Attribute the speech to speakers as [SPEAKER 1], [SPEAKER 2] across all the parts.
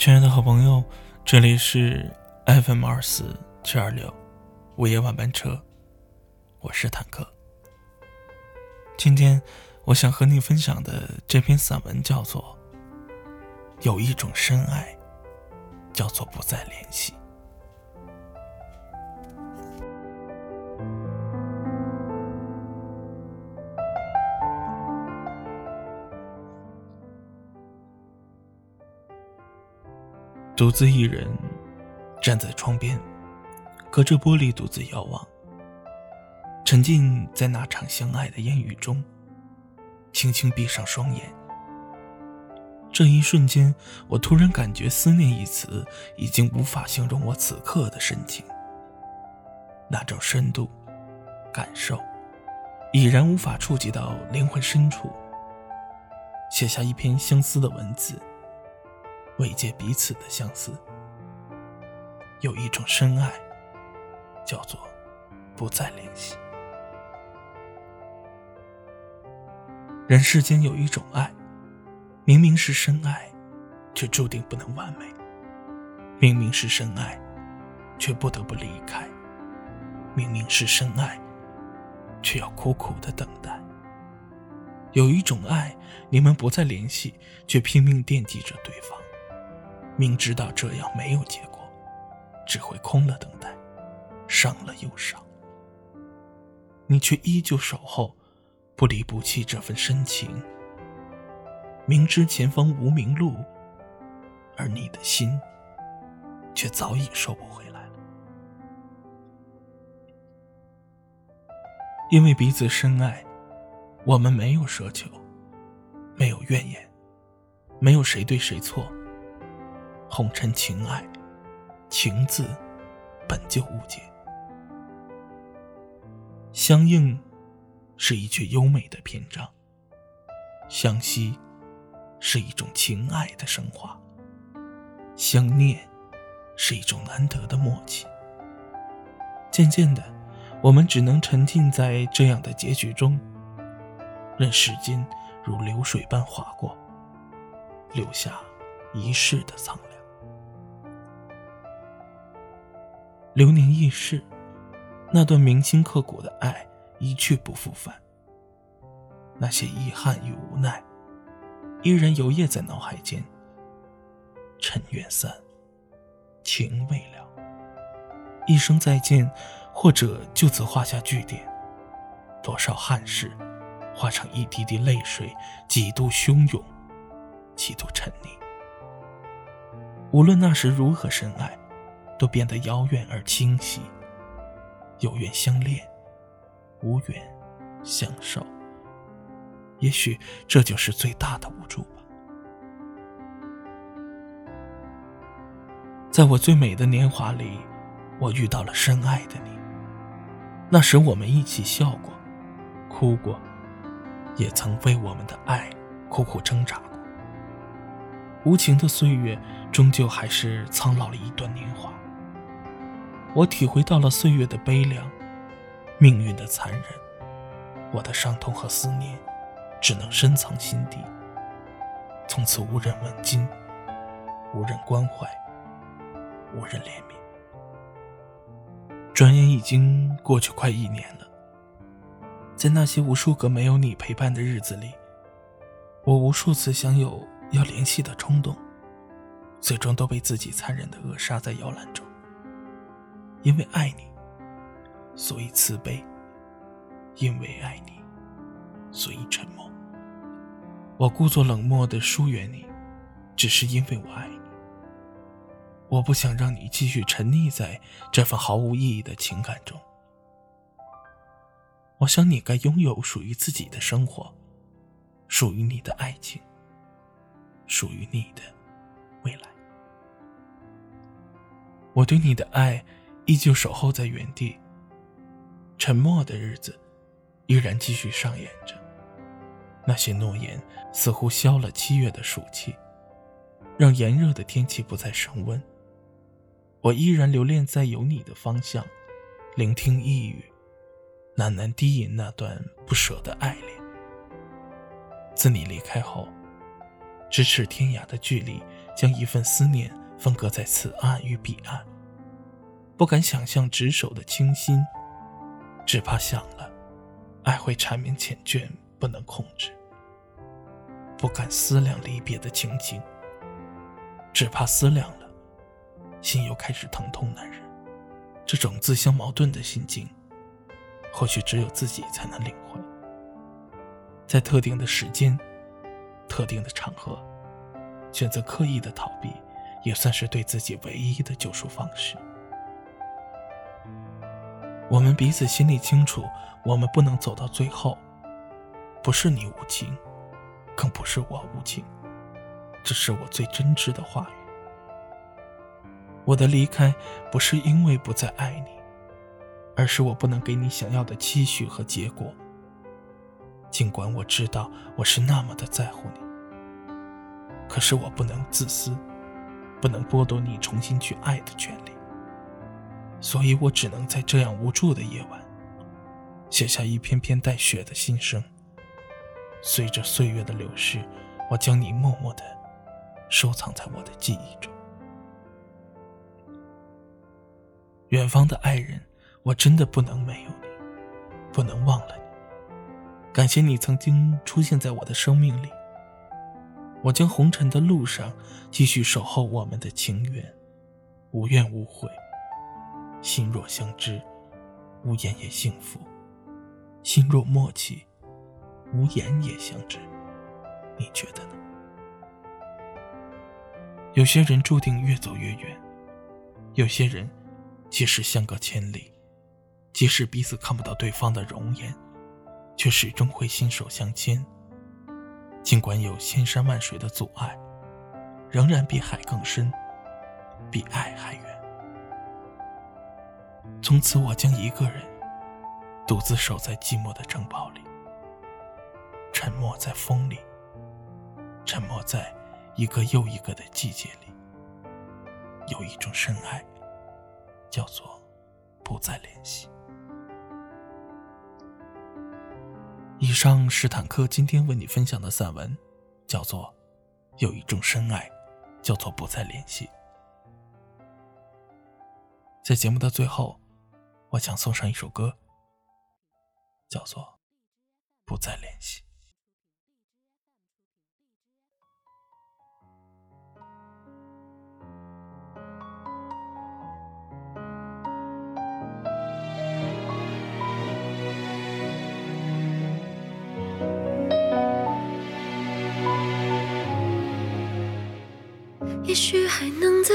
[SPEAKER 1] 亲爱的好朋友，这里是 FM 二四七二六午夜晚班车，我是坦克。今天我想和你分享的这篇散文叫做《有一种深爱，叫做不再联系》。独自一人站在窗边，隔着玻璃独自遥望，沉浸在那场相爱的烟雨中，轻轻闭上双眼。这一瞬间，我突然感觉“思念”一词已经无法形容我此刻的深情。那种深度感受，已然无法触及到灵魂深处。写下一篇相思的文字。慰藉彼此的相思，有一种深爱，叫做不再联系。人世间有一种爱，明明是深爱，却注定不能完美；明明是深爱，却不得不离开；明明是深爱，却要苦苦的等待。有一种爱，你们不再联系，却拼命惦记着对方。明知道这样没有结果，只会空了等待，伤了又伤。你却依旧守候，不离不弃这份深情。明知前方无明路，而你的心却早已收不回来了。因为彼此深爱，我们没有奢求，没有怨言，没有谁对谁错。红尘情爱，情字本就无解。相应是一阙优美的篇章，相惜是一种情爱的升华，相念是一种难得的默契。渐渐的，我们只能沉浸在这样的结局中，任时间如流水般划过，留下一世的苍凉。流年易逝，那段铭心刻骨的爱一去不复返。那些遗憾与无奈，依然游曳在脑海间。尘缘散，情未了。一声再见，或者就此画下句点。多少憾事，化成一滴滴泪水，几度汹涌，几度沉溺。无论那时如何深爱。都变得遥远而清晰，有缘相恋，无缘相守。也许这就是最大的无助吧。在我最美的年华里，我遇到了深爱的你。那时我们一起笑过，哭过，也曾为我们的爱苦苦挣扎过。无情的岁月，终究还是苍老了一段年华。我体会到了岁月的悲凉，命运的残忍。我的伤痛和思念，只能深藏心底，从此无人问津，无人关怀，无人怜悯。转眼已经过去快一年了，在那些无数个没有你陪伴的日子里，我无数次想有要联系的冲动，最终都被自己残忍的扼杀在摇篮中。因为爱你，所以慈悲；因为爱你，所以沉默。我故作冷漠的疏远你，只是因为我爱你。我不想让你继续沉溺在这份毫无意义的情感中。我想你该拥有属于自己的生活，属于你的爱情，属于你的未来。我对你的爱。依旧守候在原地。沉默的日子，依然继续上演着。那些诺言似乎消了七月的暑气，让炎热的天气不再升温。我依然留恋在有你的方向，聆听呓语，喃喃低吟那段不舍的爱恋。自你离开后，咫尺天涯的距离将一份思念分隔在此岸与彼岸，不敢想象执手的清新，只怕想了，爱会缠绵缱绻，不能控制；不敢思量离别的情景，只怕思量了，心又开始疼痛难忍。这种自相矛盾的心境，或许只有自己才能领会。在特定的时间、特定的场合，选择刻意的逃避，也算是对自己唯一的救赎方式。我们彼此心里清楚，我们不能走到最后。不是你无情，更不是我无情，这是我最真挚的话语。我的离开不是因为不再爱你，而是我不能给你想要的期许和结果。尽管我知道我是那么的在乎你，可是我不能自私，不能剥夺你重新去爱的权利。所以我只能在这样无助的夜晚，写下一篇篇带血的心声。随着岁月的流逝，我将你默默的收藏在我的记忆中。远方的爱人，我真的不能没有你，不能忘了你。感谢你曾经出现在我的生命里。我将红尘的路上继续守候我们的情缘，无怨无悔，心若相知，无言也幸福；心若默契，无言也相知。你觉得呢？有些人注定越走越远，有些人。即使相隔千里，即使彼此看不到对方的容颜，却始终会心手相牵。尽管有千山万水的阻碍，仍然比海更深，比爱还远。从此，我将一个人独自守在寂寞的城堡里，沉默在风里，沉默在一个又一个的季节里。有一种深爱。叫做不再联系。以上是坦克今天为你分享的散文，叫做《有一种深爱，叫做不再联系》。在节目的最后，我想送上一首歌，叫做《不再联系》。
[SPEAKER 2] 也许还能在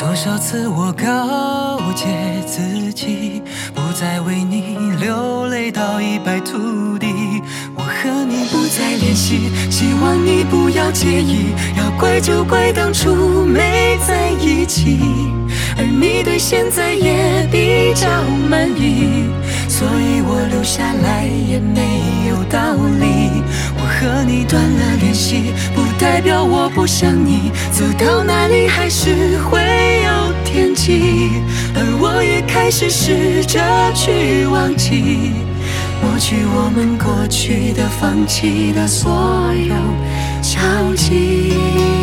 [SPEAKER 3] 多少次我告诫自己，不再为你流泪到一败涂地。我和你不再联系，希望你不要介意。要怪就怪当初没在一起，而你对现在也比较满意，所以我留下来也没有道理。我和你断了联系，不代表我不想你，走到哪里还是会。天际，而我也开始试着去忘记，抹去我们过去的、放弃的所有交集。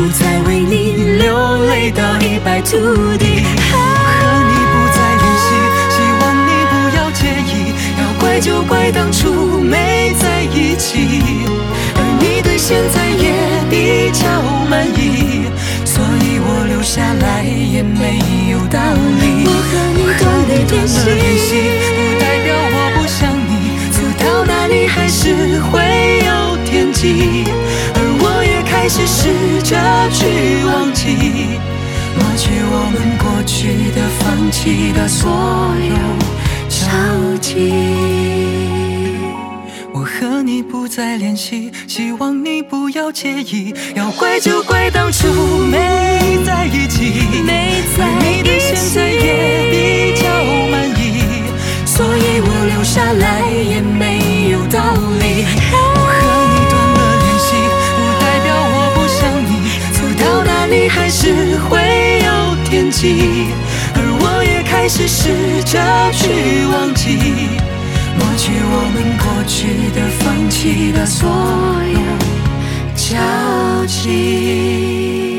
[SPEAKER 3] 不再为你流泪到一败涂地。我和你不再联系，希望你不要介意。要怪就怪当初没在一起，而你对现在也比较满意，所以我留下来也没有道理。
[SPEAKER 2] 我和你断了联系，
[SPEAKER 3] 的、放弃的所有交集。我和你不再联系，希望你不要介意。要怪就怪当初没在一起，
[SPEAKER 2] 没在
[SPEAKER 3] 而你的现在也比较满意，所以我留下来抹去我们过去的、放弃的所有交集。